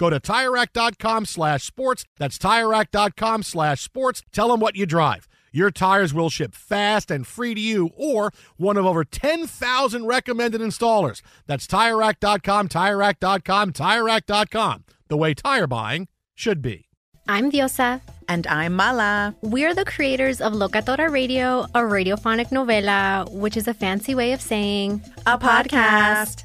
Go to TireRack.com slash sports. That's TireRack.com slash sports. Tell them what you drive. Your tires will ship fast and free to you or one of over 10,000 recommended installers. That's TireRack.com, TireRack.com, TireRack.com. The way tire buying should be. I'm Diosa. And I'm Mala. We're the creators of Locatora Radio, a radiophonic novela, which is a fancy way of saying A podcast.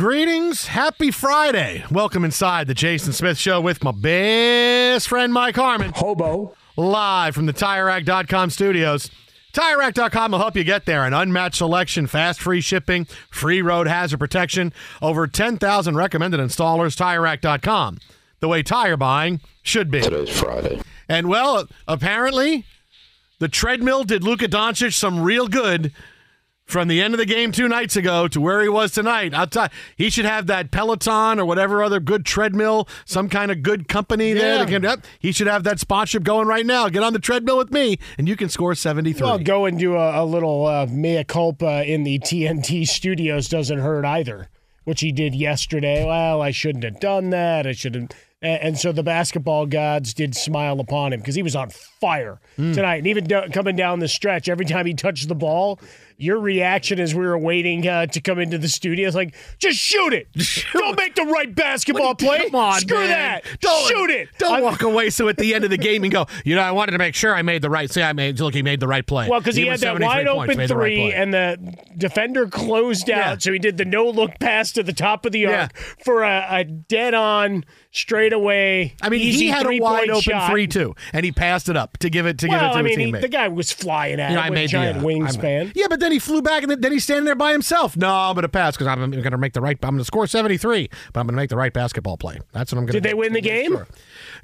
Greetings. Happy Friday. Welcome inside the Jason Smith Show with my best friend Mike Harmon. Hobo. live from the TireRack.com studios. TireRack.com will help you get there. An unmatched selection, fast free shipping, free road hazard protection, over 10,000 recommended installers. TireRack.com. The way tire buying should be. Today's Friday. And well, apparently, the treadmill did Luka Doncic some real good from the end of the game two nights ago to where he was tonight. I'll tell he should have that Peloton or whatever other good treadmill, some kind of good company there. That can, yep, he should have that sponsorship going right now. Get on the treadmill with me, and you can score 73. Well, go and do a, a little uh, mea culpa in the TNT studios doesn't hurt either, which he did yesterday. Well, I shouldn't have done that. I should have. And, and so the basketball gods did smile upon him because he was on fire Hmm. tonight. And even do- coming down the stretch, every time he touched the ball, your reaction as we were waiting uh, to come into the studio is like, just shoot it. Don't make the right basketball play. Come on, Screw man. that. Don't shoot it. Don't I- walk away. So at the end of the game, and go. You know, I wanted to make sure I made the right. See, I made. Look, he made the right play. Well, because he, was had that 73 wide points, open the right three, and the defender closed out, Yeah. so he did the no look pass to the top of the Yeah. arc for a, a dead on straight away. I mean, he had a wide open shot. three too, and he passed it up to give it to give it to I a mean, he, teammate. the guy was flying at You know, it with made giant the, uh, wingspan. I'm- yeah, but then he flew back, and then he's standing there by himself. No, I'm going to pass because I'm going to make the right. I'm going to score 73, but I'm going to make the right basketball play. That's what I'm going to. Did they win the game?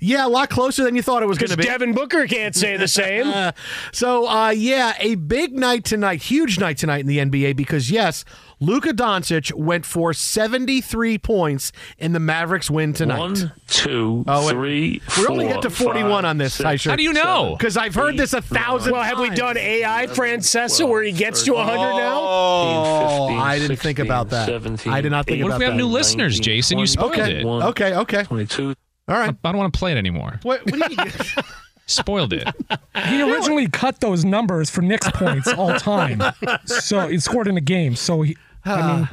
Yeah, a lot closer than you thought it was going to be. Devin Booker can't say the same. Uh, so, uh, yeah, a big night tonight, huge night tonight in the NBA because, yes, Luka Doncic went for 73 points in the Mavericks win tonight. One, two, Oh, and we only four, get to 41 five, on this, six, Tysher. How do you know? Because I've heard this a thousand well, have we done AI Francesa where he gets to 100 now? Oh, 15, I didn't think about that. 17, I did not think about that. What if we have that. new listeners, Jason? You spoiled Okay, it. okay, okay. 22. All right. I don't want to play it anymore. What, what do you, Spoiled it. He originally cut those numbers for Knicks points all time. So he scored in a game. So he, I mean,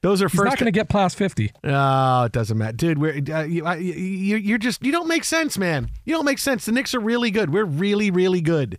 those are he's first. not going to get past 50. Oh, it doesn't matter, dude. We're uh, you, I, you, you're just you don't make sense, man. You don't make sense. The Knicks are really good. We're really, really good.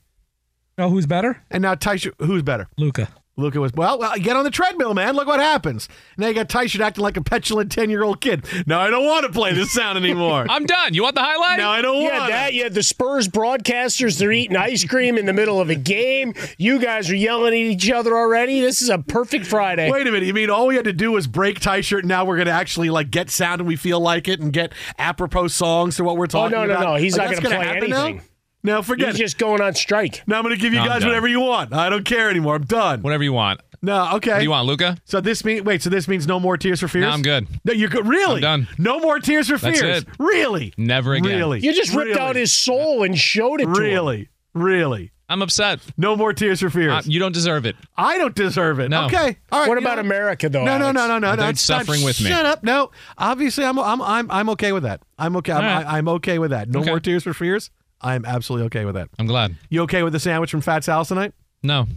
Know who's better? And now Tyson, who's better? Luka. Luka was well, well. Get on the treadmill, man. Look what happens. Now you got Tyson acting like a petulant ten year old kid. Now I don't want to play this sound anymore. I'm done. You want the highlight? No, I don't Yeah, want that. Yeah, the Spurs broadcasters, they're eating ice cream in the middle of a game. You guys are yelling at each other already. This is a perfect Friday. Wait a minute. You mean all we had to do was break tie shirt, and now we're going to actually like get sound and we feel like it, and get apropos songs to what we're talking about? Oh, no, no, about? no. He's Like, not going to gonna play happen now? Anything. No, forget He's it. just going on strike. Now I'm going to give you No, I'm guys done. whatever you want. I don't care anymore. I'm done. Whatever you want. No, okay. What do you want, Luka? So this means wait. So this means no more tears for fears. No, I'm good. No, you're good. Really? I'm done. No more tears for That's fears. it. Really? Never again. Really? You just ripped Really? out his soul and showed it to him. Really? Really? I'm upset. No more tears for fears. Uh, you don't deserve it. I don't deserve it. No. Okay. All right. What you about know- America, though? No, no, Alex? no, no, no, no. They're it's not- suffering with me. Shut up. No. Obviously, I'm, I'm, I'm, I'm okay with that. I'm okay. I'm, All right. I, I'm okay with that. No Okay. more tears for fears. I'm absolutely okay with that. I'm glad. You okay with the sandwich from Fat Sal's tonight? No.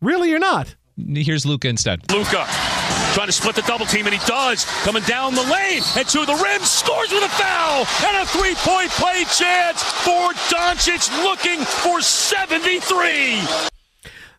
Really, you're not. Here's Luka instead. Luka trying to split the double team, and he does. Coming down the lane and to the rim, scores with a foul and a three point play chance for Doncic, looking for 73.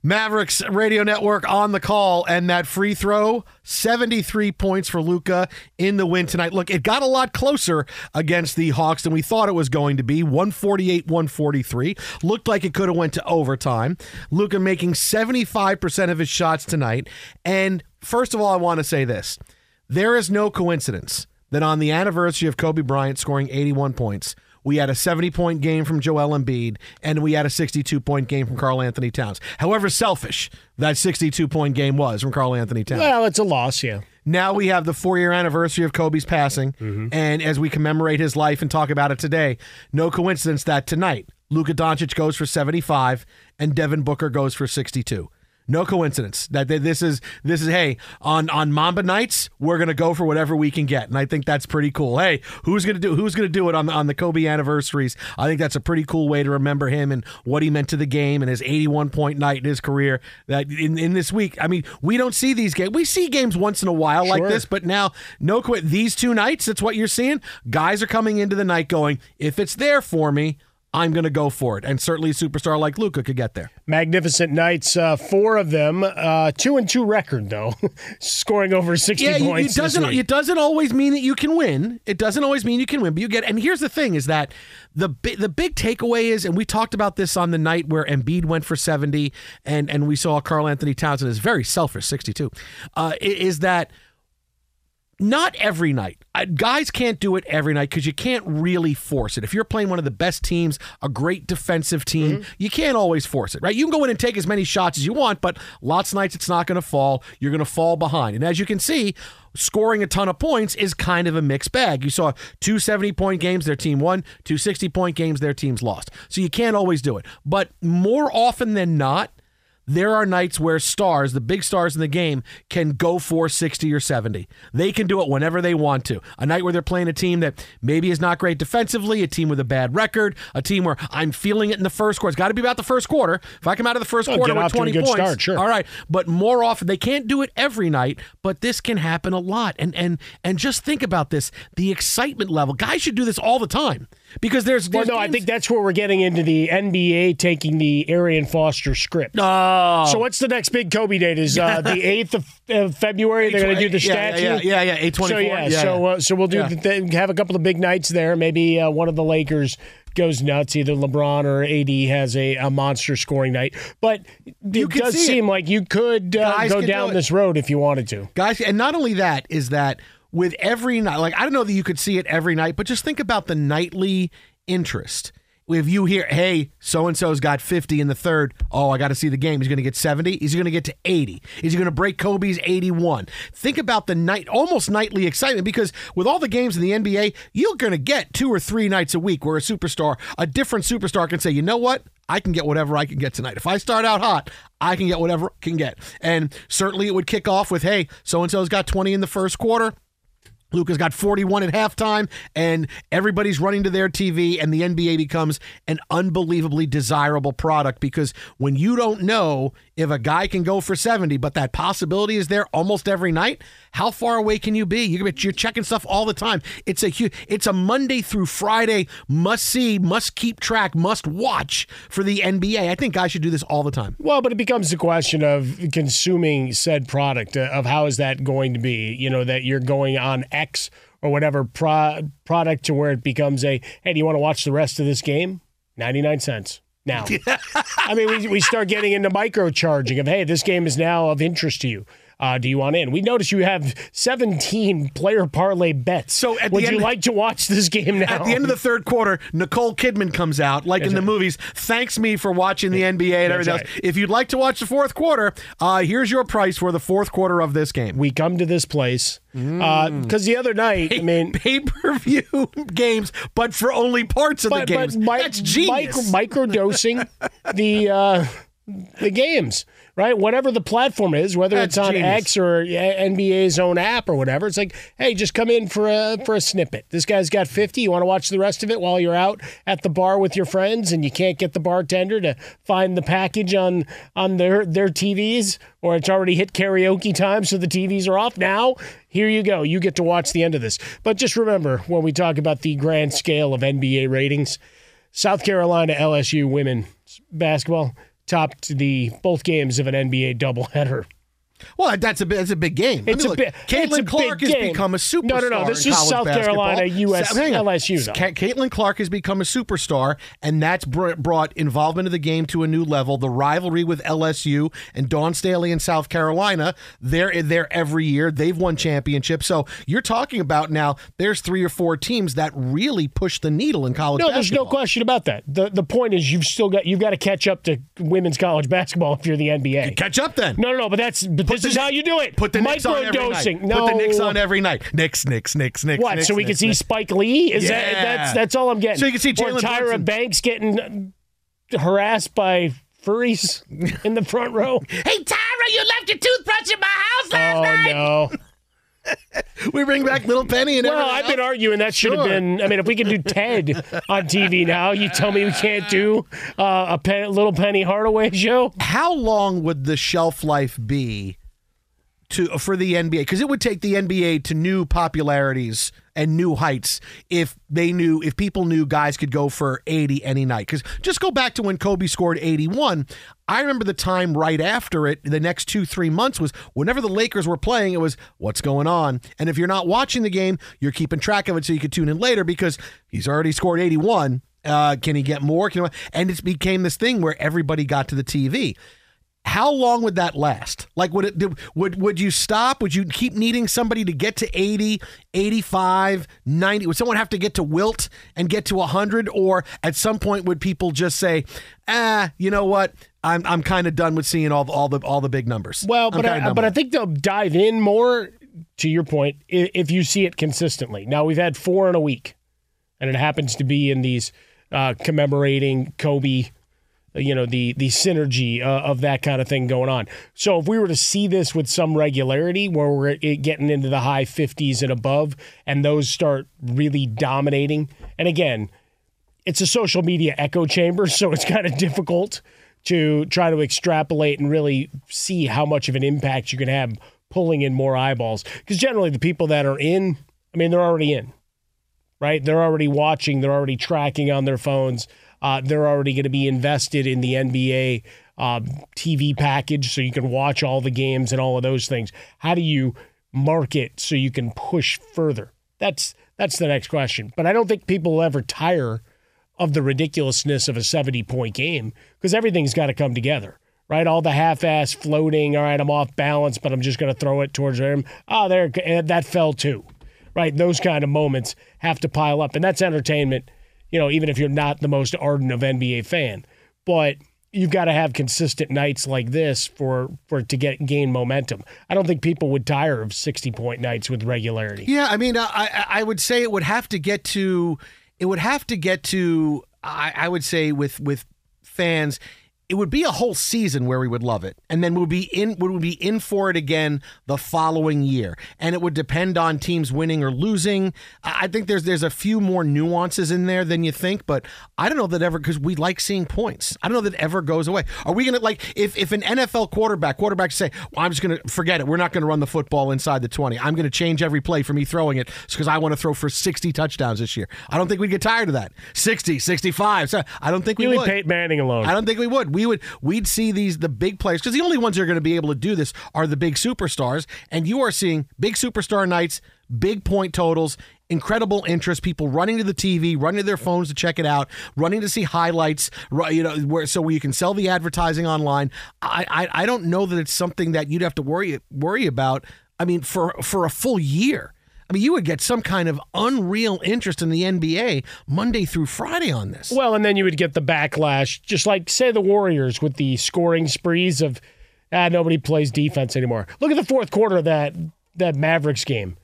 Mavericks Radio Network on the call, and that free throw, 73 points for Luka in the win tonight. Look, it got a lot closer against the Hawks than we thought it was going to be. 148 143. Looked like it could have went to overtime. Luka making 75% of his shots tonight. And first of all, I want to say this there is no coincidence that on the anniversary of Kobe Bryant scoring 81 points, we had a 70 point game from Joel Embiid, and we had a 62 point game from Karl-Anthony Towns. However selfish that 62 point game was from Karl-Anthony Towns. Well, it's a loss, yeah. Now we have the four year anniversary of Kobe's passing, mm-hmm. and as we commemorate his life and talk about it today, no coincidence that tonight Luka Doncic goes for 75 and Devin Booker goes for 62. No coincidence that this is this is hey on on Mamba nights we're gonna go for whatever we can get and I think that's pretty cool. Hey, who's gonna do who's gonna do it on the, on the Kobe anniversaries? I think that's a pretty cool way to remember him and what he meant to the game and his 81 point night in his career. That in, in this week, I mean, we don't see these games. We see games once in a while like this, but now no quit. These two nights, that's what you're seeing. Guys are coming into the night going, if it's there for me. I'm going to go for it. And certainly a superstar like Luka could get there. Magnificent nights, uh, four of them, uh, two and two record though, scoring over sixty Yeah, points. it doesn't. It doesn't always mean that you can win. It doesn't always mean you can win, but you get. And here's the thing: is that the the big takeaway is, and we talked about this on the night where Embiid went for seventy, and and we saw Karl-Anthony Townsend is very selfish, sixty two. Uh, is that not every night. Guys can't do it every night because you can't really force it. If you're playing one of the best teams, a great defensive team, mm-hmm. you can't always force it, right? You can go in and take as many shots as you want, but lots of nights it's not going to fall. You're going to fall behind. And as you can see, scoring a ton of points is kind of a mixed bag. You saw two 70 point games, their team won, two 60 point games, their teams lost. So you can't always do it. But more often than not, there are nights where stars, the big stars in the game, can go for 60 or 70. They can do it whenever they want to. A night where they're playing a team that maybe is not great defensively, a team with a bad record, a team where I'm feeling it in the first quarter. It's got to be about the first quarter. If I come out of the first Oh, quarter with off to a 20 points, start, sure. all right. But more often, they can't do it every night, but this can happen a lot. And and and just think about this: the excitement level. Guys should do this all the time because there's. Well, there's no, I think that's where we're getting into the NBA taking the Arian Foster script. Oh. So what's the next big Kobe date? Is uh, the eighth of, of February? They're going to do the Yeah, statue. yeah, yeah, yeah, yeah, 824. So yeah, Yeah, so uh, so we'll do Yeah. the have a couple of big nights there. Maybe uh, one of the Lakers goes nuts. Either LeBron or AD has a, a monster scoring night. But it does see it. seem like you could uh, go can do down this road if you wanted to. guys and not only that is that with every night like i don't know that you could see it every night but just think about the nightly interest if you hear hey so and so's got 50 in the third oh i got to see the game he's going to get 70 is he going to get to 80 is he going to break kobe's 81 think about the night almost nightly excitement because with all the games in the nba you're going to get two or three nights a week where a superstar a different superstar can say you know what I can get whatever I can get tonight. If I start out hot, I can get whatever I can get. And certainly it would kick off with, hey, so and so's got 20 in the first quarter. Luka's got 41 at halftime, and everybody's running to their TV, and the NBA becomes an unbelievably desirable product because when you don't know if a guy can go for 70, but that possibility is there almost every night, how far away can you be? You're checking stuff all the time. It's a hu- it's a Monday through Friday must see, must keep track, must watch for the NBA. I think guys should do this all the time. Well, but it becomes the question of consuming said product uh, of how is that going to be? You know that you're going on X or whatever pro- product to where it becomes a hey, do you want to watch the rest of this game? Ninety nine cents. Now, I mean, we, we start getting into microcharging of hey, this game is now of interest to you. Uh, do you want in? We notice you have 17 player parlay bets. So at the would end- you like to watch this game now? At the end of the third quarter, Nicole Kidman comes out, like in the movies, thanks me for watching the NBA and That's everything right. else. If you'd like to watch the fourth quarter, uh, here's your price for the fourth quarter of this game. we come to this place because the other night, I mean, Pay per view games, but for only parts of the but, games. but mi- That's genius. Micro, microdosing the uh, the games, right? Whatever the platform is, whether That's it's on genius. X or NBA's own app or whatever, it's like, hey, just come in for a for a snippet. This guy's got fifty. You want to watch the rest of it while you're out at the bar with your friends, and you can't get the bartender to find the package on on their their TVs, or it's already hit karaoke time, so the TVs are off. Now, here you go. You get to watch the end of this. But just remember when we talk about the grand scale of NBA ratings. South Carolina LSU women basketball topped the both games of an NBA doubleheader. Well, that's a big, that's a big game. I It's mean, a big- Caitlin a Clark big has game. become a superstar. No, no, no, this is South basketball. Carolina, US hang on. LSU, though. Caitlin Clark has become a superstar, and that's br- brought involvement of the game to a new level. The rivalry with LSU and Dawn Staley in South Carolina, they're there every year. They've won championships. So you're talking about now. There's three or four teams that really push the needle in college. No, there's no question about that. The the point is you've still got you've got to catch up to women's college basketball if you're the NBA. Catch up then. No, no, no, but that's but this the is how you do it. Put the Knicks on every night. Microdosing. No, Put the Knicks on every night. Knicks, Knicks, Knicks, Knicks. What? Knicks, so we can Knicks, see Knicks. Spike Lee? Is that that's that's all I'm getting? So you can see or Jalen Tyra Brunson. Banks getting harassed by furries in the front row. Hey, Tyra, you left your toothbrush in my house last Oh night. Oh no. We bring back Little Penny and Well, I've been arguing that should have Sure. been. I mean, if we can do Ted on TV now, you tell me we can't do uh, a Pen, little Penny Hardaway show. How long would the shelf life be to for the NBA? Because it would take the NBA to new popularities and new heights if they knew if people knew guys could go for 80 any night. Because just go back to when Kobe scored 81. I remember the time right after it, the next two, three months was whenever the Lakers were playing, it was what's going on. And if you're not watching the game, you're keeping track of it so you could tune in later because he's already scored 81. Uh, can he get more? Can he, and it became this thing where everybody got to the TV how long would that last like would it would would you stop would you keep needing somebody to get to 80 85 90 would someone have to get to wilt and get to 100 or at some point would people just say ah you know what i'm i'm kind of done with seeing all the, all the all the big numbers Well, but I, but I think they'll dive in more. To your point, if you see it consistently. Now we've had four in a week, and it happens to be in these uh, commemorating Kobe. You know the the synergy uh, of that kind of thing going on. So if we were to see this with some regularity, where we're getting into the high fifties and above, and those start really dominating, and again, it's a social media echo chamber, so it's kind of difficult to try to extrapolate and really see how much of an impact you can have pulling in more eyeballs. Because generally, the people that are in, I mean, they're already in, right? They're already watching, they're already tracking on their phones, uh, they're already going to be invested in the NBA. Um, TV package so you can watch all the games and all of those things. How do you market so you can push further? That's that's the next question. But I don't think people will ever tire of the ridiculousness of a 70 point game because everything's got to come together, right? All the half ass floating, all right, I'm off balance, but I'm just going to throw it towards him. Oh, there, eh, that fell too, right? Those kind of moments have to pile up. And that's entertainment, you know, even if you're not the most ardent of NBA fan. But you've got to have consistent nights like this for for to get gain momentum. I don't think people would tire of 60 point nights with regularity. Yeah, I mean, I I would say it would have to get to it would have to get to I, I would say with with fans. It would be a whole season where we would love it, and then we'd be in we would be in for it again the following year, and it would depend on teams winning or losing. I think there's there's a few more nuances in there than you think, but I don't know that ever because we like seeing points. I don't know that ever goes away. Are we gonna like if if an NFL quarterback quarterbacks say, well, I'm just gonna forget it, we're not gonna run the football inside the 20. I'm gonna change every play for me throwing it because I want to throw for 60 touchdowns this year. I don't think we'd get tired of that. 60, 65. So I don't think we You leave would. Peyton Manning alone. I don't think we would. We would. We'd see these the big players because the only ones that are going to be able to do this are the big superstars, and you are seeing big superstar nights, big point totals, incredible interest. People running to the TV, running to their phones to check it out, running to see highlights. You know, where so you can sell the advertising online. I, I I don't know that it's something that you'd have to worry worry about. I mean, for for a full year. I mean, you would get some kind of unreal interest in the NBA Monday through Friday on this. Well, and then you would get the backlash, just like say the Warriors with the scoring sprees of ah, nobody plays defense anymore. Look at the fourth quarter of that that Mavericks game.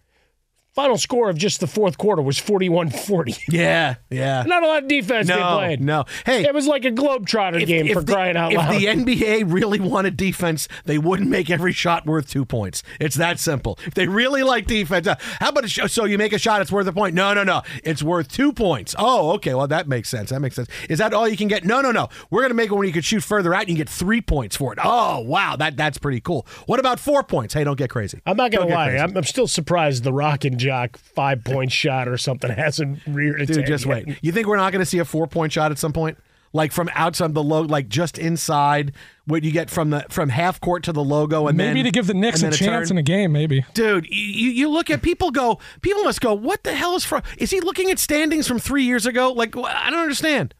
Final score of just the fourth quarter was 41-40. Yeah, yeah. Not a lot of defense they No, played. no. Hey, it was like a globetrotter game for the, crying out if loud. the NBA really wanted defense, they wouldn't make every shot worth two points. It's that simple. If they really like defense, uh, how about a sh- so you make a shot, it's worth a point? No, no, no. It's worth two points. Oh, okay. Well, that makes sense. That makes sense. Is that all you can get? No, no, no. We're gonna make it when you can shoot further out. and You can get three points for it. Oh, wow. That that's pretty cool. What about four points? Hey, don't get crazy. I'm not gonna lie. I'm, I'm still surprised the Rock and Jock five point shot or something hasn't reared its Dude, head just yet. wait. You think we're not going to see a four point shot at some point? Like from outside the logo, like just inside what you get from the from half court to the logo, and maybe then to give the Knicks a and then chance turn? in a game, maybe. Dude, you, you look at people go. People must go. What the hell is from? Is he looking at standings from three years ago? Like I don't understand.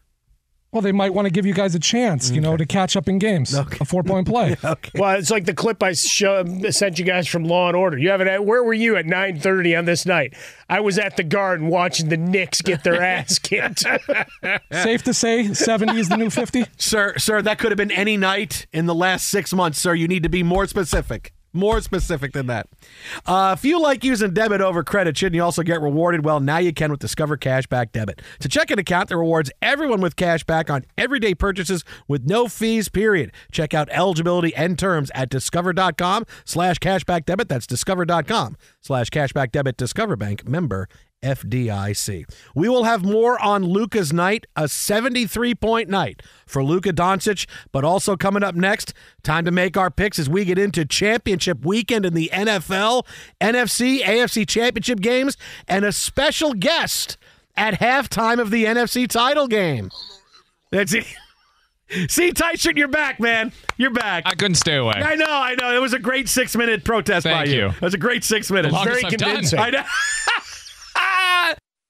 Well, they might want to give you guys a chance, you know, to catch up in games. A four point play. Well, it's like the clip I show, sent you guys from Law and Order. You haven't. Where were you at 9:30 on this night? I was at the Garden watching the Knicks get their ass kicked. Safe to say, 70 is the new 50? Sir, sir, that could have been any night in the last six months, sir. You need to be more specific. More specific than that. Uh, if you like using debit over credit, shouldn't you also get rewarded? Well, now you can with Discover Cashback Debit. It's a checking account that rewards everyone with cash back on everyday purchases with no fees, period. Check out eligibility and terms at discover.com slash cashback debit. That's discover.com slash cashback debit. Discover Bank member FDIC. We will have more on Luka's night, a 73 point night for Luka Doncic, but also coming up next, time to make our picks as we get into championship weekend in the NFL, NFC, AFC championship games, and a special guest at halftime of the NFC title game. That's it. See, tight shirt, you're back, man. You're back. I couldn't stay away. I know, I know. It was a great six minute protest by you. you. It was a great six minutes. Very I've done. convincing. I know.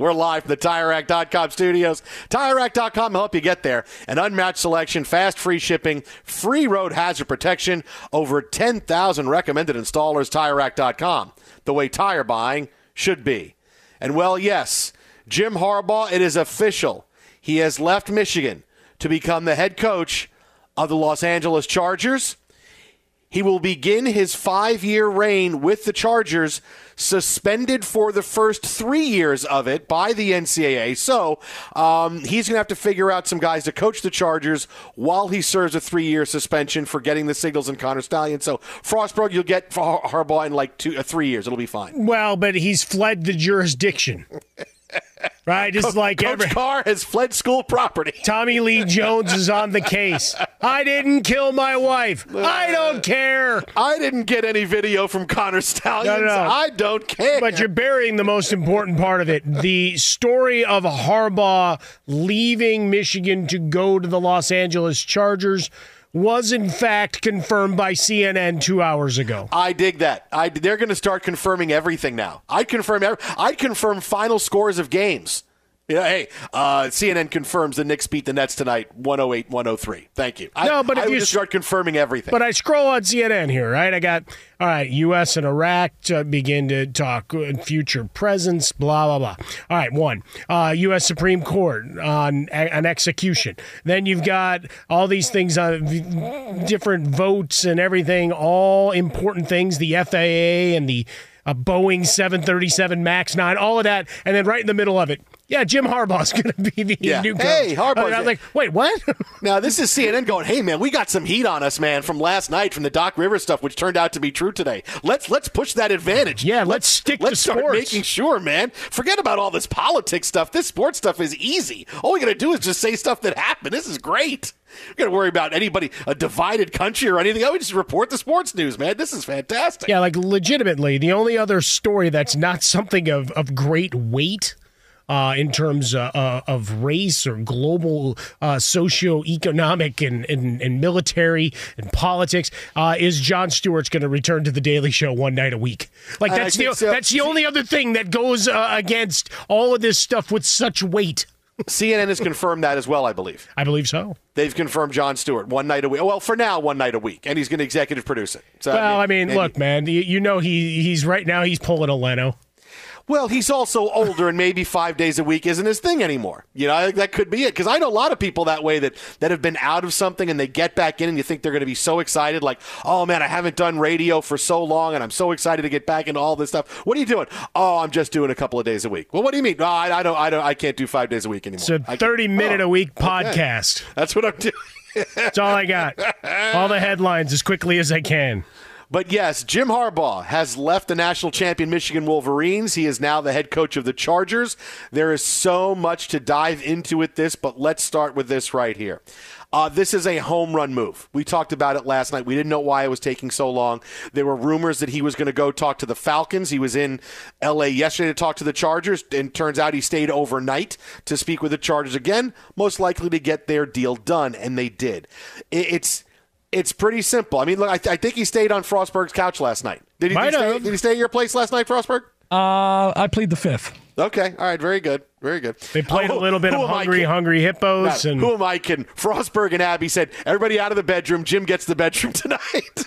We're live from the TireRack.com studios. TireRack.com will help you get there. An unmatched selection, fast free shipping, free road hazard protection, over 10,000 recommended installers. TireRack.com, the way tire buying should be. And well, yes, Jim Harbaugh, it is official. He has left Michigan to become the head coach of the Los Angeles Chargers. He will begin his five year reign with the Chargers, suspended for the first three years of it by the NCAA. So um, he's going to have to figure out some guys to coach the Chargers while he serves a three year suspension for getting the signals in Connor Stallion. So Frostberg, you'll get Har- Harbaugh in like two, uh, three years. It'll be fine. Well, but he's fled the jurisdiction. Right, just like Coach every Carr has fled school property. Tommy Lee Jones is on the case. I didn't kill my wife. I don't care. I didn't get any video from Connor Stalions. No, no. I don't care. But you're burying the most important part of it. The story of Harbaugh leaving Michigan to go to the Los Angeles Chargers was in fact confirmed by CNN two hours ago. I dig that. I, they're going to start confirming everything now. I'd confirm. I'd confirm final scores of games. Yeah, hey, uh, CNN confirms the Knicks beat the Nets tonight, 108-103. Thank you. I, No, but I if you just start confirming everything. But I scroll on CNN here, right? I got, all right, U.S. and Iraq to begin to talk uh, future presence, blah, blah, blah. All right, one, uh, U.S. Supreme Court on an execution. Then you've got all these things on different votes and everything, all important things, the FAA and the uh, Boeing 737 MAX 9, all of that. And then right in the middle of it, yeah, Jim Harbaugh's going to be the Yeah. new coach. Hey, Harbaugh's I was like, wait, what? now this is CNN going, "Hey man, we got some heat on us, man, from last night from the Doc Rivers stuff, which turned out to be true today. Let's let's push that advantage. Yeah, let's stick let's to start sports. making sure, man. Forget about all this politics stuff. This sports stuff is easy. All we got to do is just say stuff that happened. This is great. We're going to worry about anybody, a divided country or anything. I would just report the sports news, man. This is fantastic. Yeah, like legitimately, the only other story that's not something of, of great weight uh, in terms uh, uh, of race or global uh, socioeconomic and, and, and military and politics uh, is Jon Stewart's going to return to the Daily Show one night a week. Like that's the so. that's the only other thing that goes uh, against all of this stuff with such weight. CNN has confirmed that as well, I believe. I believe so. They've confirmed Jon Stewart one night a week. Well, for now, one night a week, and he's going to executive produce it. So, well, I mean, maybe- look, man, you, you know he he's right now he's pulling a Leno. Well, he's also older, and maybe five days a week isn't his thing anymore. You know, that could be it. Because I know a lot of people that way that that have been out of something and they get back in, and you think they're going to be so excited, like, oh man, I haven't done radio for so long, and I'm so excited to get back into all this stuff. What are you doing? Oh, I'm just doing a couple of days a week. Well, what do you mean? No, I, I don't, I don't, I can't do five days a week anymore. It's a I can't- thirty minute Oh, a week okay. podcast. That's what I'm doing. That's all I got. All the headlines as quickly as I can. But yes, Jim Harbaugh has left the national champion Michigan Wolverines. He is now the head coach of the Chargers. There is so much to dive into with this, but let's start with this right here. Uh, this is a home run move. We talked about it last night. We didn't know why it was taking so long. There were rumors that he was going to go talk to the Falcons. He was in LA yesterday to talk to the Chargers, and turns out he stayed overnight to speak with the Chargers again, most likely to get their deal done, and they did. It's it's pretty simple. I mean, look, I, th- I think he stayed on Frostberg's couch last night. Did he, did, he stay, did he stay at your place last night, Frostberg? Uh, I plead the fifth. Okay, all right, very good, very good. They played Oh, a little bit of hungry, hungry hippos, and who am I kidding? Frostberg and Abby said, "Everybody out of the bedroom. Jim gets the bedroom tonight."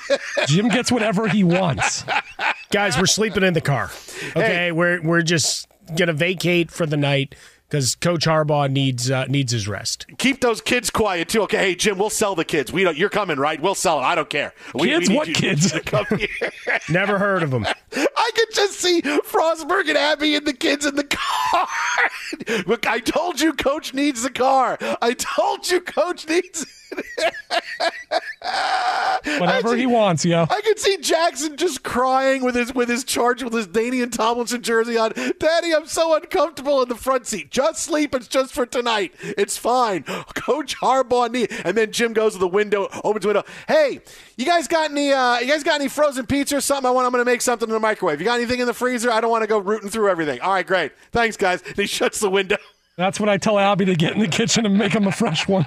Jim gets whatever he wants. guys, we're sleeping in the car. Okay, we're we're just gonna vacate for the night because Coach Harbaugh needs uh, needs his rest. Keep those kids quiet too. Okay, hey Jim, we'll sell the kids. We don't, you're coming, right? We'll sell it. I don't care. We, Kids? we What kids? to come here. Never heard of them. I could just see Frostberg and Abby and the kids in the car. Look, I told you, Coach needs the car. I told you, Coach needs. Whatever he wants, yo. I could see Jackson just crying with his with his charge with his Danian Tomlinson jersey on. Daddy, I'm so uncomfortable in the front seat. Just sleep. It's just for tonight. It's fine. Coach Harbaugh need. And then Jim goes to the window, opens the window. Hey, you guys got any? Uh, you guys got any frozen pizza or something? I want. I'm going to make something in the microwave. You got anything in the freezer? I don't want to go rooting through everything. All right, great. Thanks, guys. And he shuts the window. That's when I tell Abby to get in the kitchen and make him a fresh one.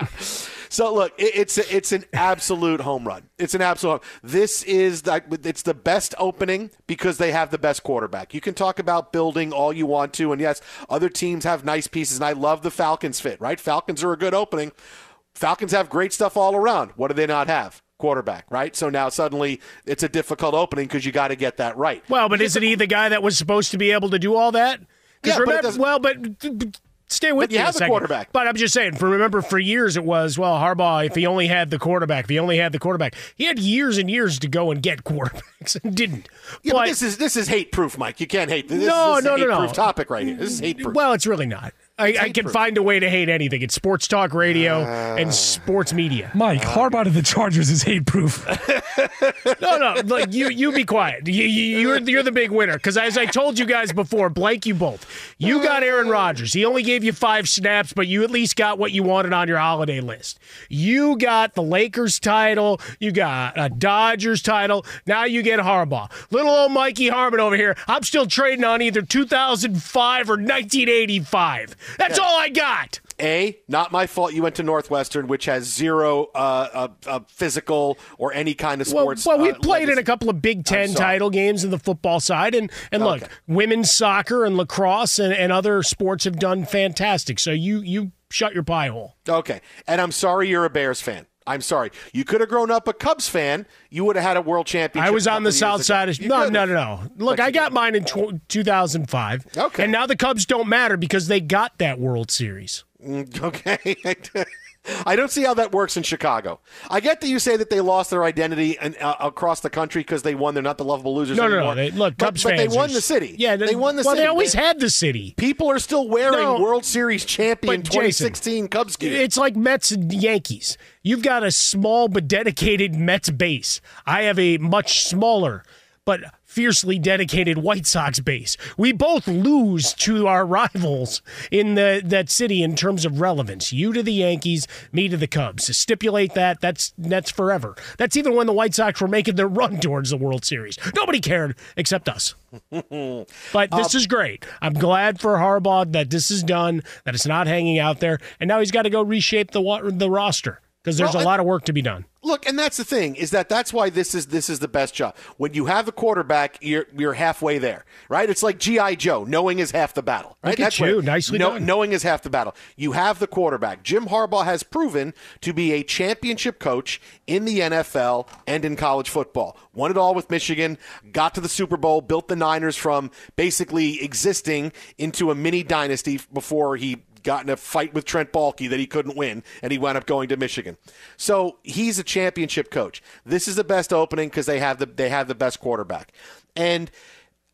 So look, it, it's a, it's an absolute home run. It's an absolute. This is like it's the best opening because they have the best quarterback. You can talk about building all you want to, and yes, other teams have nice pieces, and I love the Falcons fit. Right, Falcons are a good opening. Falcons have great stuff all around. What do they not have? Quarterback, right? So now suddenly it's a difficult opening because you got to get that right. Well, but isn't he the guy that was supposed to be able to do all that? Yeah, but remember, doesn't- well, but stay with But you have a the second. quarterback. But I'm just saying, for remember, for years it was well, Harbaugh. If he only had the quarterback, if he only had the quarterback, he had years and years to go and get quarterbacks and didn't. Yeah, but, this is this is hate proof, Mike. You can't hate this. no, this is no, a no, no. topic right here. This is hate proof. Well, it's really not. I, I can hate-proof. find a way to hate anything. It's sports talk radio and ah. sports media. Mike, Harbaugh to the Chargers is hate proof. No, no, like you, you be quiet. You, you, you're you're the big winner because as I told you guys before, blank you both. You got Aaron Rodgers. He only gave you five snaps, but you at least got what you wanted on your holiday list. You got the Lakers title. You got a Dodgers title. Now you get Harbaugh. Little old Mikey Harmon over here. I'm still trading on either 2005 or 1985. That's all I got. A, not my fault. You went to Northwestern, which has zero uh, uh, uh, physical or any kind of sports. Well, well we uh, played in a couple of Big Ten title games in the football side, and and look, Okay. women's soccer and lacrosse and, and other sports have done fantastic. So you you shut your pie hole. Okay, and I'm sorry you're a Bears fan. I'm sorry. You could have grown up a Cubs fan. You would have had a world championship. I was on the south side of no no no no. Look, I got mine in tw- 2005. Okay. and now the Cubs don't matter because they got that World Series. Mm, Okay. I don't see how that works in Chicago. I get that you say that they lost their identity and, uh, across the country because they won. They're not the lovable losers No, no, anymore. no. They, look, but, Cubs but they won the city. Yeah, they won the well, city. they always had the city. People are still wearing No. World Series champion But, Jason, 2016 Cubs gear. It's like Mets and Yankees. You've got a small but dedicated Mets base. I have a much smaller but fiercely dedicated White Sox base. We both lose to our rivals in the that city in terms of relevance. You to the Yankees, me to the Cubs. To stipulate that, that's that's forever. That's even when the White Sox were making their run towards the World Series. Nobody cared except us. But this Um, is great. I'm glad for Harbaugh that this is done, that it's not hanging out there, and now he's got to go reshape the the roster because there's Well, a lot of work to be done. Look, and that's the thing is that that's why this is this is the best job. When you have a quarterback, you're you're halfway there, right? It's like GI Joe, knowing is half the battle, right? Look at that's you. what- Nicely know- done. Knowing is half the battle. You have the quarterback. Jim Harbaugh has proven to be a championship coach in the NFL and in college football. Won it all with Michigan, got to the Super Bowl, built the Niners from basically existing into a mini dynasty before he got in a fight with Trent Baalke that he couldn't win, and he wound up going to Michigan. So he's a championship coach. This is the best opening because they have the they have the best quarterback, and.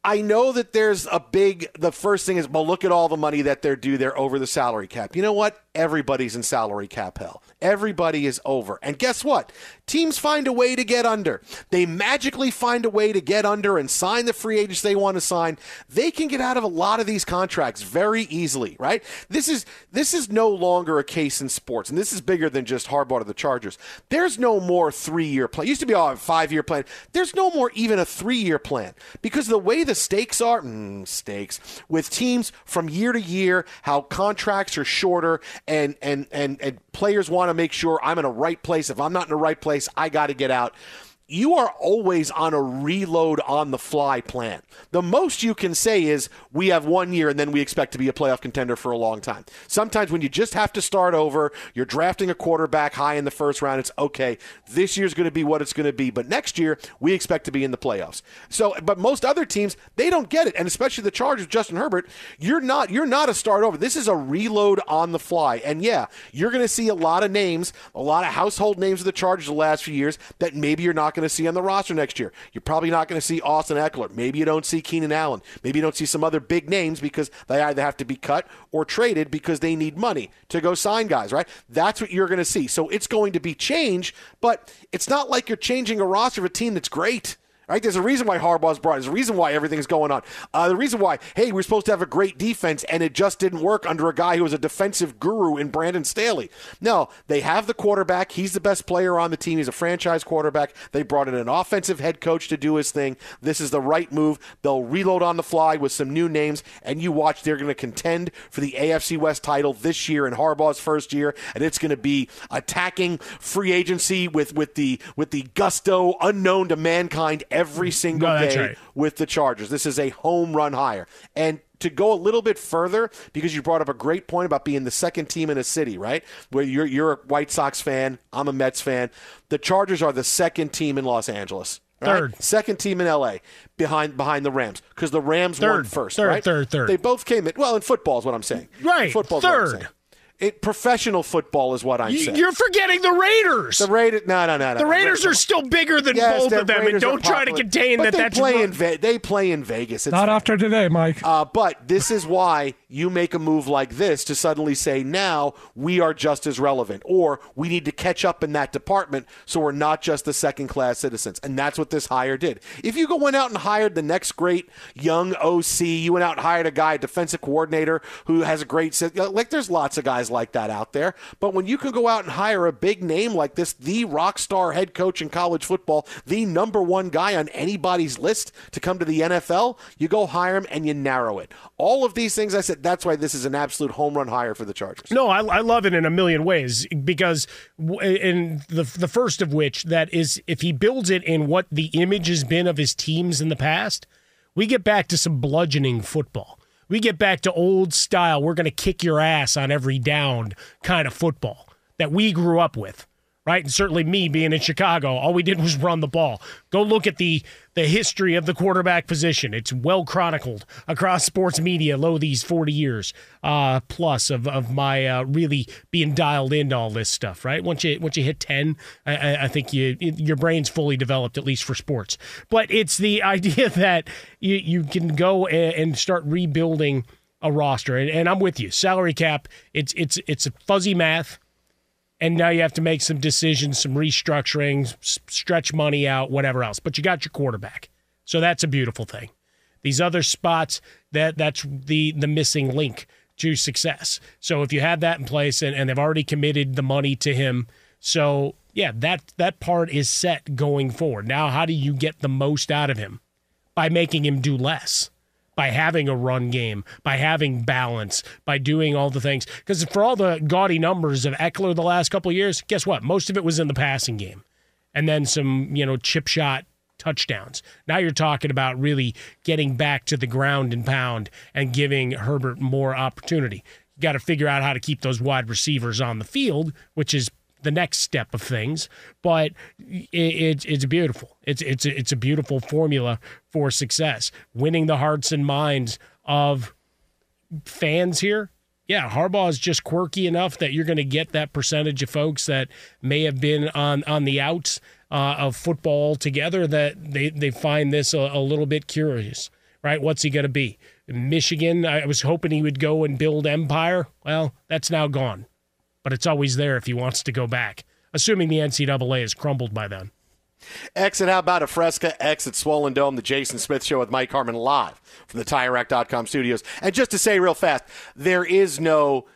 I know that there's a big. The first thing is, well, look at all the money that they're due. They're over the salary cap. You know what? Everybody's in salary cap hell. Everybody is over. And guess what? Teams find a way to get under. They magically find a way to get under and sign the free agents they want to sign. They can get out of a lot of these contracts very easily, right? This is this is no longer a case in sports, and this is bigger than just Harbaugh to the Chargers. There's no more three year plan. It used to be oh, a five year plan. There's no more even a three year plan because the way the stakes are, mm, stakes with teams from year to year, how contracts are shorter, and and and and players want to make sure I'm in a right place. If I'm not in the right place, I got to get out you are always on a reload on the fly plan. The most you can say is we have one year and then we expect to be a playoff contender for a long time. Sometimes when you just have to start over, you're drafting a quarterback high in the first round, it's okay. This year's going to be what it's going to be, but next year we expect to be in the playoffs. So, but most other teams, they don't get it, and especially the Chargers, Justin Herbert, you're not you're not a start over. This is a reload on the fly. And yeah, you're going to see a lot of names, a lot of household names of the Chargers the last few years that maybe you're not going to see on the roster next year. You're probably not going to see Austin Ekeler. Maybe you don't see Keenan Allen. Maybe you don't see some other big names because they either have to be cut or traded because they need money to go sign guys, right? That's what you're going to see. So it's going to be change, but it's not like you're changing a roster of a team that's great Right? There's a reason why Harbaugh's brought. There's a reason why everything's going on. Uh, the reason why, hey, we're supposed to have a great defense, and it just didn't work under a guy who was a defensive guru in Brandon Staley. No, they have the quarterback. He's the best player on the team. He's a franchise quarterback. They brought in an offensive head coach to do his thing. This is the right move. They'll reload on the fly with some new names, and you watch. They're going to contend for the AFC West title this year in Harbaugh's first year, and it's going to be attacking free agency with with the with the gusto unknown to mankind every mm. single No, day right. with the Chargers. This is a home run hire. And to go a little bit further, because you brought up a great point about being the second team in a city, right? Where you're you're a White Sox fan, I'm a Mets fan. The Chargers are the second team in Los Angeles. right? Third. second team in LA behind behind the Rams because the Rams won Third, first, third, right? third, third. They both came in. Well, in football is what I'm saying. Right, football is what I'm third. Saying. It, professional football is what I'm You- saying. You're forgetting the Raiders. the Raiders, no, no, no, no. The Raiders come are still bigger than Yes, both of them, and Raiders are don't try to contain but that. They That's play in Ve- they play in Vegas. It's Not fine. after today, Mike. Uh, but this is why you make a move like this to suddenly say now we are just as relevant, or we need to catch up in that department so we're not just the second class citizens. And that's what this hire did. If you go went out and hired the next great young OC, you went out and hired a guy, a defensive coordinator who has a great like. There's lots of guys like that out there. But when you can go out and hire a big name like this, the rock star head coach in college football, the number one guy on anybody's list to come to the NFL, you go hire him and you narrow it. All of these things I said, that's why this is an absolute home run hire for the Chargers. No, I, I love it in a million ways because, in the the first of which that is if he builds it in what the image has been of his teams in the past, we get back to some bludgeoning football. We get back to old style. We're going to kick your ass on every down kind of football that we grew up with, right? And certainly me being in Chicago, all we did was run the ball. Go look at the the history of the quarterback position. It's well chronicled across sports media. Low these forty years uh, plus of of my uh, really being dialed into all this stuff. Right? Once you once you hit ten, I- I, think you your brain's fully developed at least for sports. But it's the idea that you you can go and, start rebuilding a roster. And, and I'm with you. Salary cap. It's it's it's a fuzzy math and now you have to make some decisions, some restructuring, stretch money out, whatever else. But you got your quarterback, so that's a beautiful thing. These other spots that that's the the missing link to success. So if you have that in place, and, and they've already committed the money to him, so yeah, that that part is set going forward. Now, how do you get the most out of him? By making him do less by having a run game, by having balance, by doing all the things. Because for all the gaudy numbers of Ekeler the last couple of years, guess what? Most of it was in the passing game, and then some you know chip shot touchdowns. Now you're talking about really getting back to the ground and pound and giving Herbert more opportunity. You got to figure out how to keep those wide receivers on the field, which is the next step of things. But it, it, it's beautiful. It's it's it's a beautiful formula for success. Winning the hearts and minds of fans here. Yeah, Harbaugh is just quirky enough that you're going to get that percentage of folks that may have been on on the outs uh, of football altogether that they they find this a, a little bit curious. Right? What's he going to be? Michigan. I was hoping he would go and build empire. Well, that's now gone but it's always there if he wants to go back, assuming the NCAA has crumbled by then. And how about a Fresca? X at Swollen Dome, the Jason Smith Show with Mike Harmon live from the TireRack.com studios. And just to say real fast, there is no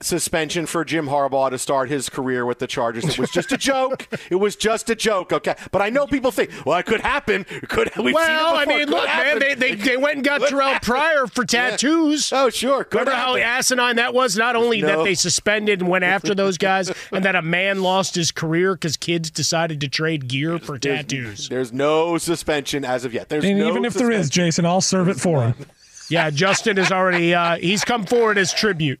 suspension for Jim Harbaugh to start his career with the Chargers. It was just a joke. it was just a joke, okay? But I know people think, well, it could happen. It could we've well, seen it. I mean, could look, happen. man, they, they, they went and got Could Terrell happen. Pryor for tattoos. Oh, sure. Could Remember how asinine that was? Not only No. that they suspended and went after those guys, and that a man lost his career because kids decided to trade gear for tattoos. There's no suspension as of yet. There's and no even if there is, Jason, I'll serve it for him. Yeah, Justin has already uh, he's come forward as tribute.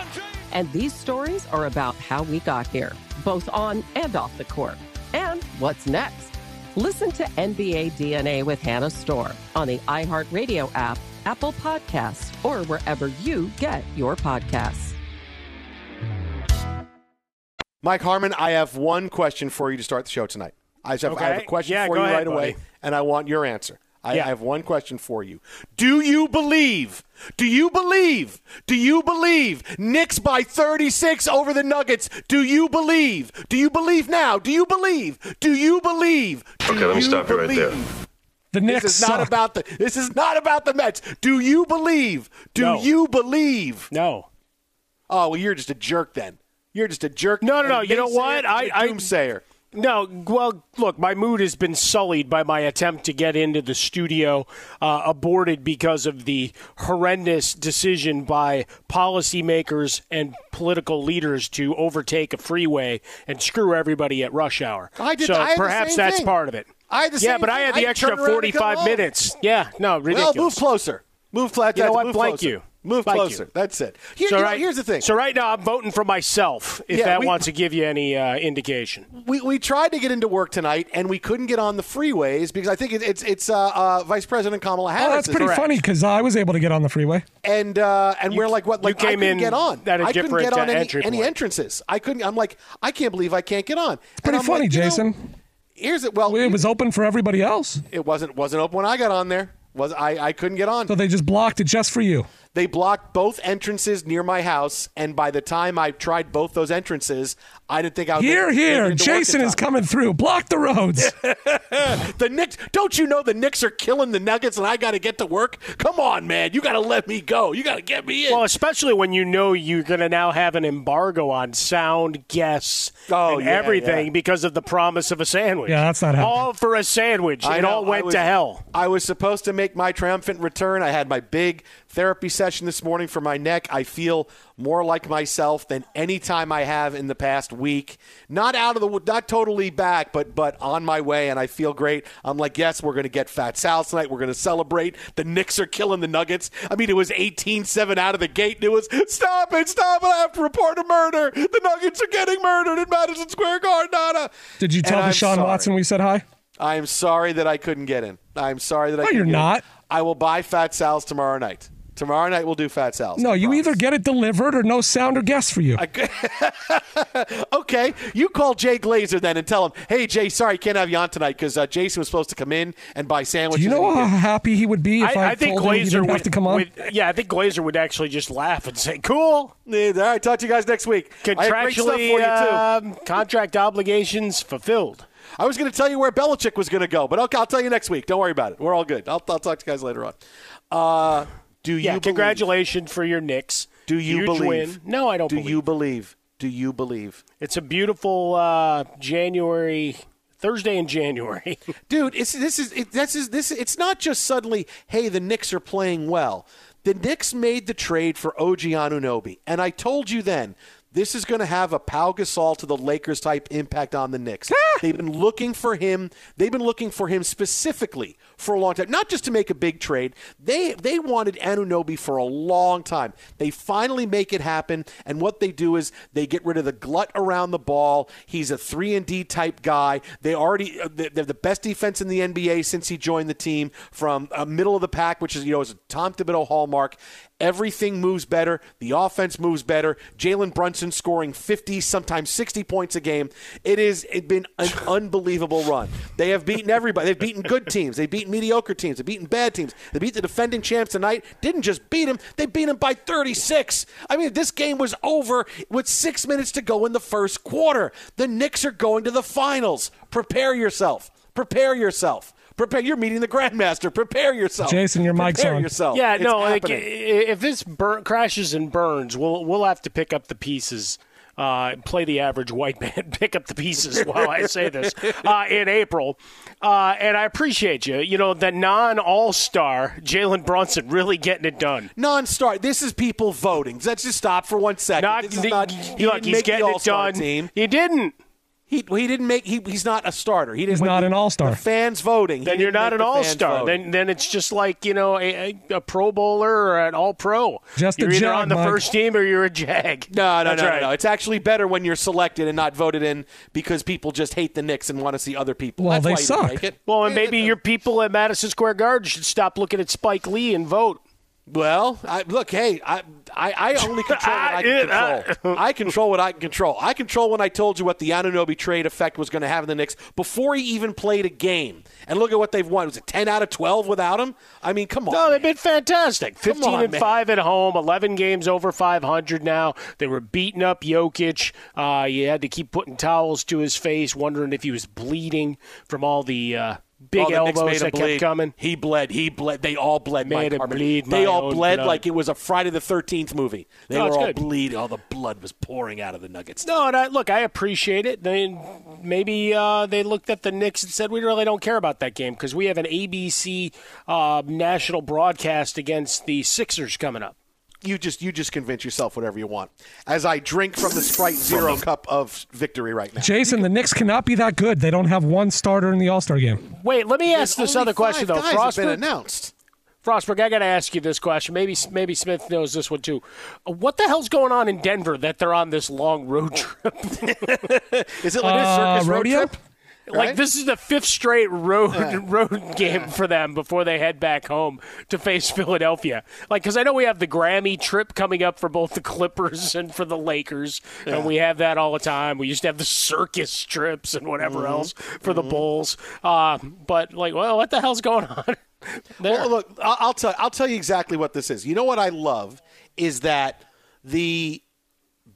And these stories are about how we got here, both on and off the court. And what's next? Listen to NBA DNA with Hannah Storm on the iHeartRadio app, Apple Podcasts, or wherever you get your podcasts. Mike Harmon, I have one question for you to start the show tonight. I, just have, I have a question Yeah, for you ahead, right away, and I want your answer. I, Yeah. I have one question for you. Do you believe? Do you believe? Do you believe Knicks by 36 over the Nuggets? Do you believe? Do you believe now? Do you believe? Do you believe? Do Okay, let me you stop you right there. The Knicks This is not about the. This is not about the Mets. Do you believe? Do No. you believe? No. Oh well, you're just a jerk then. You're just a jerk. No, no, no. You know what? I, and I doomsayer. No, well, look, my mood has been sullied by my attempt to get into the studio, uh, aborted because of the horrendous decision by policymakers and political leaders to overtake a freeway and screw everybody at rush hour. I did- So I perhaps that's thing. part of it. I had the yeah, but I had the I extra turned around 45 home. minutes. Yeah, no, ridiculous. Well, move closer. Move flat. You know what? Blank closer. you. Move Blank closer. you. That's it. Here, so you know, right, here's the thing. So right now I'm voting for myself. If Yeah, that we- wants to give you any uh, indication. we, we tried to get into work tonight, and we couldn't get on the freeways because I think it, it's it's uh, uh, Vice President Kamala Harris. Oh, that's pretty funny because I was able to get on the freeway. And uh, and we're like, what? you Like, I came couldn't in get on. at a I couldn't different, get on uh, any, entry any entrances. I couldn't. I'm like, I can't believe I can't get on. And Pretty funny, like, you know, Jason. here's it. Well, It was open for everybody else. it wasn't wasn't open when I got on there. Was I? I couldn't get on. So they just blocked it just for you. They blocked both entrances near my house, and by the time I tried both those entrances, I didn't think I was Here, making- here. making it to work in Jason is coming through. Block the roads. the Knicks. Don't you know the Knicks are killing the Nuggets, and I got to get to work? Come on, man. You got to let me go. You got to get me in. Well, especially when you know you're going to now have an embargo on sound, guests, Oh, and yeah, everything yeah. because of the promise of a sandwich. Yeah, that's not happening. All for a sandwich. I it know, all went was- to hell. I was supposed to make my triumphant return. I had my big therapy session this morning for my neck. I feel more like myself than any time I have in the past week. Not out of the not totally back, but but on my way, and I feel great. I'm like, yes, we're going to get Fat Sal tonight. We're going to celebrate. The Knicks are killing the Nuggets. I mean, it was 18-7 out of the gate. And it was stop it, stop it. I have to report a murder. The Nuggets are getting murdered in Madison Square Garden. Did you tell Deshaun. Watson we said hi? I am sorry that I couldn't get in. I'm sorry that I No, you're get in. not. I will buy Fat Sal's tomorrow night. Tomorrow night we'll do Fat Sal's. No, you either get it delivered or no sound or guest for you. okay, you call Jay Glazer then and tell him, hey, Jay, sorry, can't have you on tonight because uh, Jason was supposed to come in and buy Do sandwiches. you know how didn't." happy he would be if I, I, I think told him he Glazer didn't would, have to come on? would- Yeah, I think Glazer would actually just laugh and say, "Cool." Yeah, all right, talk to you guys next week. I have great stuff for Contractually, you, too. um, contract obligations fulfilled. I was going to tell you where Belichick was going to go, but okay, I'll tell you next week. Don't worry about it. We're all good. I'll, I'll talk to you guys later on. Uh, do you Yeah, believe- congratulations for your Knicks. Do you Huge believe? Win. No, I don't Do believe. you believe? Do you believe? It's a beautiful uh, January Thursday in January. dude. It's this is it, this is this. It's not just suddenly, hey, the Knicks are playing well. The Knicks made the trade for OG Anunoby, and I told you then this is going to have a Pau Gasol to the Lakers type impact on the Knicks. They've been looking for him. They've been looking for him specifically for a long time, not just to make a big trade. They they wanted Anunoby for a long time. They finally make it happen, and what they do is they get rid of the glut around the ball. He's a three and D type guy. They already uh, they're the best defense in the NBA since he joined the team from uh, middle of the pack, which is you know is a Tom Thibodeau hallmark. Everything moves better. The offense moves better. Jalen Brunson scoring 50, sometimes 60 points a game. It is it's been an unbelievable run. They have beaten everybody. They've beaten good teams. They've beaten mediocre teams. They've beaten bad teams. They beat the defending champs tonight. Didn't just beat them. They beat them by 36. I mean, this game was over with six minutes to go in the first quarter. The Knicks are going to the finals. Prepare yourself. Prepare yourself. Prepare. You're meeting the grandmaster. Prepare yourself. Jason, your mic's Prepare on. yourself. Yeah, It's no. Like, if this bur- crashes and burns, we'll we'll have to pick up the pieces. Uh, play the average white man, pick up the pieces while I say this uh, in April, uh, and I appreciate you. You know the non-All-Star Jalen Brunson really getting it done. non-star. This is people voting. Let's just stop for one second. Not, this is not. He look, didn't he's make getting the it All-Star done. team. He didn't. He, he didn't make. He, he's not a starter. He didn't. He's not the- an all-star. Fans voting. Then you're didn't an the all-star. Then then it's just like you know a, a, a Pro Bowler or an All Pro. Just you're either Jag, on the Mike. first team or you're a Jag. No, no, That's no, right. no, no. It's actually better when you're selected and not voted in because people just hate the Knicks and want to see other people. Well, That's they why you didn't suck. It. Well, and maybe your people at Madison Square Garden should stop looking at Spike Lee and vote. Well, I, look, hey, I, I, I only control what I can control. I control what I can control. I control when I told you what the Anunoby trade effect was going to have in the Knicks before he even played a game. And look at what they've won. Was it 10 out of 12 without him? I mean, come on. No, they've been fantastic. 15 on, and man. 5 at home, 11 games over 500 now. They were beating up Jokic. Uh, you had to keep putting towels to his face, wondering if he was bleeding from all the uh, big Oh, elbows that kept coming. He bled. He bled. They all bled. Made him bleed They all bled blood. like it was a Friday the Thirteenth movie. They No, were all good. bleeding. All the blood was pouring out of the Nuggets. No, and I, look, I appreciate it. They, maybe uh, they looked at the Knicks and said, "We really don't care about that game because we have an ABC uh, national broadcast against the Sixers coming up." You just you just convince yourself whatever you want. As I drink from the Sprite Zero cup of victory right now. Jason, the Knicks cannot be that good. They don't have one starter in the All Star game. Wait, let me ask There's this other question though. guys have been Frostberg, announced. Frostberg, I got to ask you this question. Maybe maybe Smith knows this one too. What the hell's going on in Denver that they're on this long road trip? Is it like Uh, a circus road rodeo? Trip? Like this is the fifth straight road road game for them before they head back home to face Philadelphia. Like because I know we have the Grammy trip coming up for both the Clippers and for the Lakers, and we have that all the time. We used to have the circus trips and whatever Mm-hmm. else for the Bulls. Uh, but like, well, what the hell's going on? there? Well, look, I'll, I'll tell I'll tell you exactly what this is. You know what I love is that the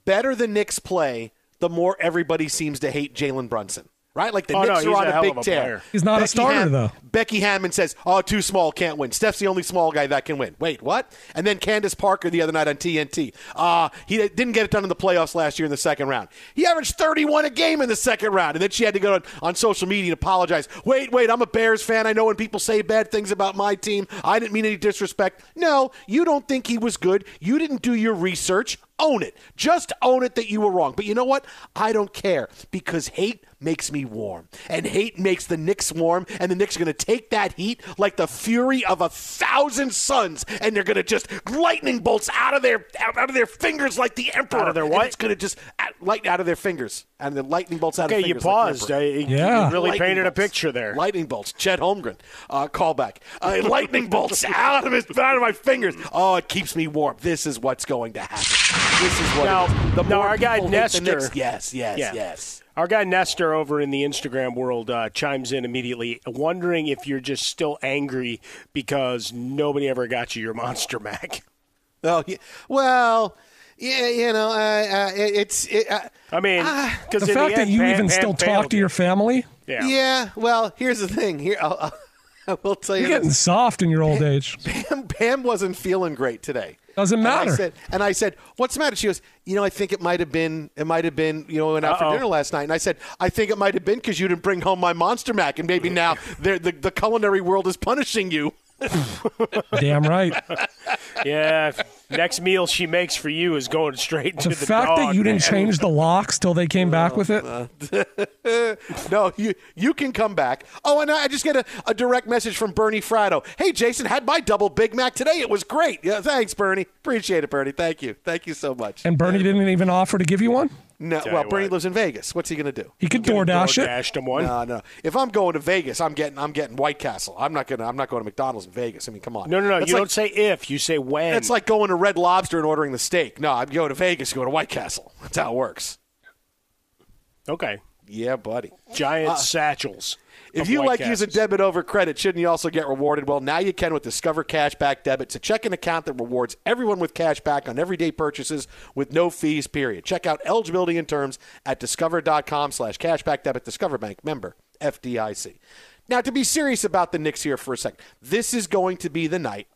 better the Knicks play, the more everybody seems to hate Jalen Brunson. Right? Like the Oh, Knicks he's are on a a, big of a tear. player. He's not a starter, though. Becky Hammon says, "Oh, too small, can't win." Steph's the only small guy that can win. Wait, what? And then Candace Parker the other night on TNT. Uh, he didn't get it done in the playoffs last year in the second round. He averaged 31 a game in the second round, and then she had to go on, on social media and apologize. Wait, wait, I'm a Bears fan. I know when people say bad things about my team, I didn't mean any disrespect. No, you don't think he was good. You didn't do your research. Own it. Just own it that you were wrong. But you know what? I don't care because hate makes me warm. And hate makes the Knicks warm. And the Knicks are going to take that heat like the fury of a thousand suns. And they're going to just lightning bolts out of their out, out of their fingers like the emperor. Out of their And it's going to just out, light out of their fingers. And the lightning bolts out okay, of you fingers. like the paused. emperor. I, you- Yeah. you really Lightning painted a picture there. Lightning bolts. Chet Holmgren. Uh, callback. Uh, lightning bolts out of his out of my fingers. Oh, it keeps me warm. This is what's going to happen. This is what. Now- it is. The now more our guy people the Nestor- Knicks- yes, yes, Yeah. yes. Our guy Nestor over in the Instagram world uh, chimes in immediately, wondering if you're just still angry because nobody ever got you your Monster Mac. Oh, yeah. well, yeah, you know, uh, uh, it, it's. It, uh, I mean, Ah. because The fact that you even still talk to your family, yeah. yeah. Well, here's the thing. Here, I'll, I'll, I will tell you. you're getting soft in your old age. Pam, Pam wasn't feeling great today. Doesn't And I matter. said, and I said, "What's the matter?" She goes, "You know, I think it might have been, it might have been, you know, went out for Uh-oh. dinner last night." And I said, "I think it might have been because you didn't bring home my Monster Mac, and maybe now the, the the culinary world is punishing you." Damn right. yeah. Next meal she makes for you is going straight to The, the, fact dog, that you didn't change the locks till they came back with it. no, you you can come back. Oh, and I just get a, a direct message from Bernie Fratto. Hey, Jason, had my double Big Mac today. It was great. Yeah, thanks, Bernie. Appreciate it, Bernie. Thank you. Thank you so much. And Bernie didn't even offer to give you one? No, Tell well, you Bernie what. lives in Vegas. What's he going to do? He could Gonna DoorDash it. DoorDashed him one. No, no. If I'm going to Vegas, I'm getting I'm getting White Castle. I'm not gonna I'm not going to McDonald's in Vegas. I mean, come on. No, no, no. That's you like, don't say if. You say when. It's like going to Red Lobster and ordering the steak. No, I'm going to Vegas. Go to White Castle. That's how it works. okay. Yeah, buddy. Giant uh, satchels. If you like using debit over credit, shouldn't you also get rewarded? Well, now you can with Discover Cashback Debit. It's a checking account that rewards everyone with cash back on everyday purchases with no fees, period. Check out eligibility and terms at discover.com slash cashback debit. Discover Bank member, FDIC. Now, to be serious about the Knicks here for a second, this is going to be the night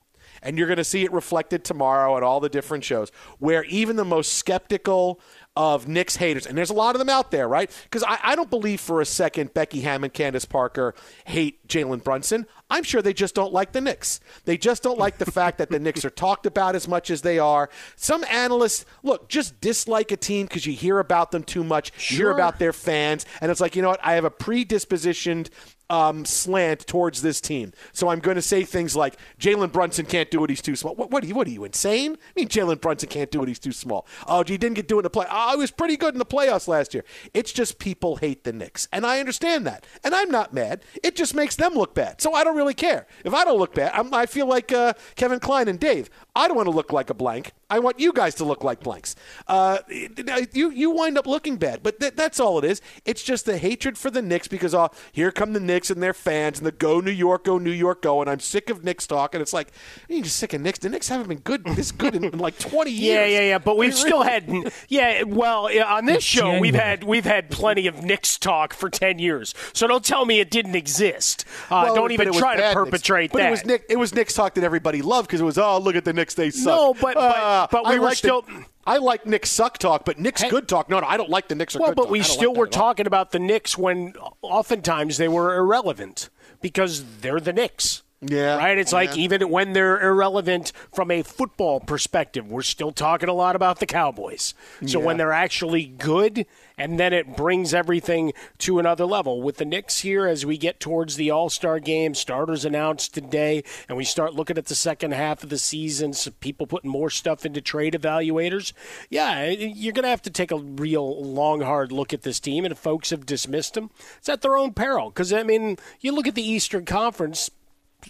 and you're going to see it reflected tomorrow at all the different shows where even the most skeptical of Knicks haters, and there's a lot of them out there, right? Because I, I don't believe for a second Becky Hammon, Candace Parker hate Jalen Brunson. I'm sure they just don't like the Knicks. They just don't like the fact that the Knicks are talked about as much as they are. Some analysts, look, just dislike a team because you hear about them too much. You hear about their fans, and it's like, you know what? I have a predispositioned um, slant towards this team. So I'm going to say things like Jalen Brunson can't do it; he's too small. What, what are you? What are you insane? I mean, Jalen Brunson can't do it; he's too small. Oh, he didn't get do it in the play. Oh, he was pretty good in the playoffs last year. It's just people hate the Knicks, and I understand that, and I'm not mad. It just makes them look bad, so I don't really care. If I don't look bad, I'm, I feel like uh, Kevin Kline and Dave. I don't want to look like a blank. I want you guys to look like blanks. Uh, you you wind up looking bad, but th- that's all it is. It's just the hatred for the Knicks because oh, here come the Knicks and their fans and the go New York, go New York, go. And I'm sick of Knicks talk. And it's like you're just sick of Knicks. The Knicks haven't been good this good in, in like 20 years. Yeah, yeah, yeah. But we've still had, yeah. Well, on this show, we've had we've had plenty of Knicks talk for ten years. So don't tell me it didn't exist. Uh, Well, don't even try to bad Knicks. perpetrate but that. it was Nick. It was Knicks talk that everybody loved because it was oh look at the Knicks they suck. No, but- but- Uh, but we I were like the- still- I like Knicks suck talk, but Knicks good talk. No, no, I don't like the Knicks are well, but talk. we still like were that at all. talking about the Knicks when oftentimes they were irrelevant because they're the Knicks. Yeah. Right? It's like yeah. even when they're irrelevant from a football perspective, we're still talking a lot about the Cowboys. So when they're actually good, and then it brings everything to another level. With the Knicks here, as we get towards the All Star game, starters announced today, and we start looking at the second half of the season, so people putting more stuff into trade evaluators. Yeah, you're going to have to take a real long, hard look at this team, and if folks have dismissed them, it's at their own peril. Because, I mean, you look at the Eastern Conference,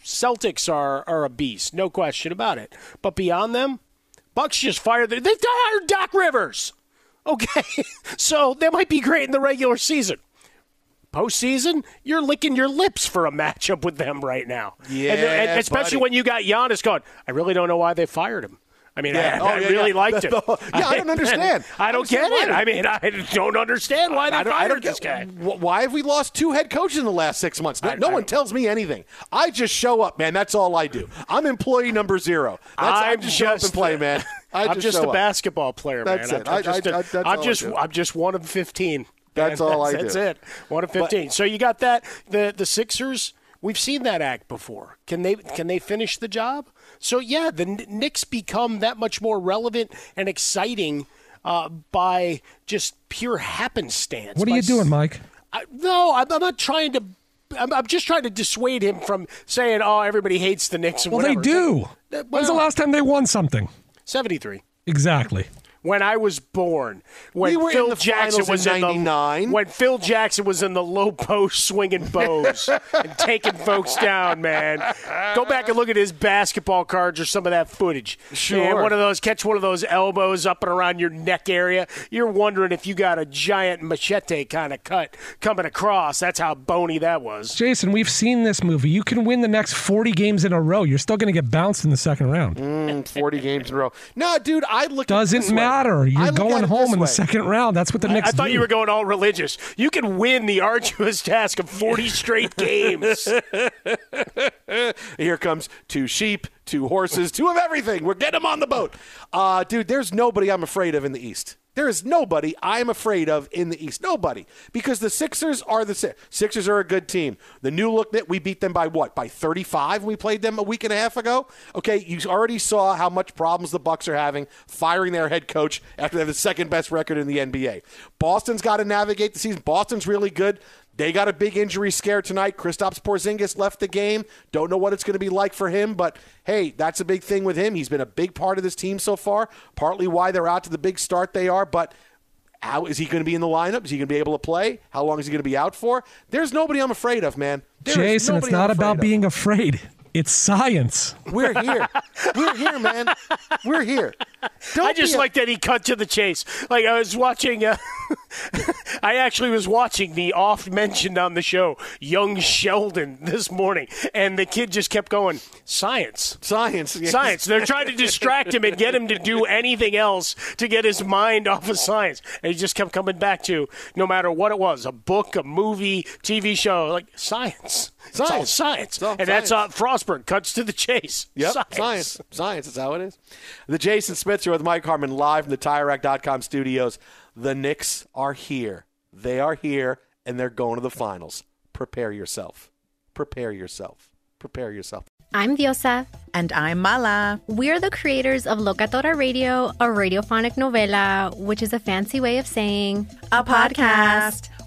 Celtics are are a beast, no question about it. But beyond them, Bucks just fired. They hired Doc Rivers. Okay, so they might be great in the regular season. Postseason, you're licking your lips for a matchup with them right now. Yeah, and, and especially buddy. when you got Giannis going. I really don't know why they fired him. I mean, Yeah. Oh, I, I Oh, yeah, really yeah. liked him. Yeah, I don't understand. I don't Understand get it. why. I mean, I don't understand why they I I fired this guy. wh- Why have we lost two head coaches in the last six months? No, I- no I one tells me anything. I just show up, man. That's all I do. I'm employee number zero. That's, I I'm just show up and play, man. I I'm just, just a up. basketball player, That's man. it. I'm, I- just, I- I- I'm all I just, do. I'm just one of fifteen. That's all I That's it. One of fifteen. so you got that. The the Sixers. We've seen that act before. Can they can they finish the job? So yeah, the Kn- Knicks become that much more relevant and exciting uh, by just pure happenstance. What are by you doing, Mike? I, no, I'm, I'm not trying to. I'm, I'm just trying to dissuade him from saying, "Oh, everybody hates the Knicks." And Well, they do. Uh, When's the last time they won something? Seventy-three. Exactly. When I was born, when We Phil Jackson was in in the 99. when Phil Jackson was in the low post swinging bows and taking folks down, man. Go back and look at his basketball cards or some of that footage. Sure. Man, one of those catch one of those elbows up and around your neck area. You're wondering if you got a giant machete kind of cut coming across. That's how bony that was. Jason, we've seen this movie. You can win the next 40 games in a row. You're still going to get bounced in the second round. Mm, 40 games in a row. No, dude, I look Doesn't this way. Matter. You're going home this in the second round. That's what the I, Knicks I thought do. you were going all religious. You can win the arduous task of 40 straight games. Here comes two sheep, two horses, two of everything. We're getting them on the boat. Uh, dude, there's nobody I'm afraid of in the East. There is nobody I am afraid of in the East. Nobody. Because the Sixers are the Sixers are a good team. The new look that we beat them by what? By 35 when we played them a week and a half ago? Okay, you already saw how much problems the Bucks are having firing their head coach after they have the second best record in the NBA. Boston's got to navigate the season. Boston's really good. They got a big injury scare tonight. Kristaps Porzingis left the game. Don't know what it's going to be like for him, but hey, that's a big thing with him. He's been a big part of this team so far. Partly why they're out to the big start they are, but how is he going to be in the lineup? Is he going to be able to play? How long is he going to be out for? There's nobody I'm afraid of, man. There Jason, it's not I'm about being afraid. It's science. We're here. We're here, man. We're here. I just a- like that he cut to the chase. Like I was watching, uh, I actually was watching the oft mentioned on the show, Young Sheldon, this morning, and the kid just kept going, science, science, yes. science. They're trying to distract him and get him to do anything else to get his mind off of science, and he just kept coming back to no matter what it was, a book, a movie, TV show, like science. It's all Science. science, It's all and that's uh, science. Frostburg cuts to the chase. Yep, science. science. Science is how it is. The Jason Smith Show with Mike Harmon live from the TireRack.com studios. The Knicks are here. They are here, and they're going to the finals. Prepare yourself. Prepare yourself. Prepare yourself. I'm Diosa. And I'm Mala. We're the creators of Locatora Radio, a radiophonic novela, which is a fancy way of saying A podcast.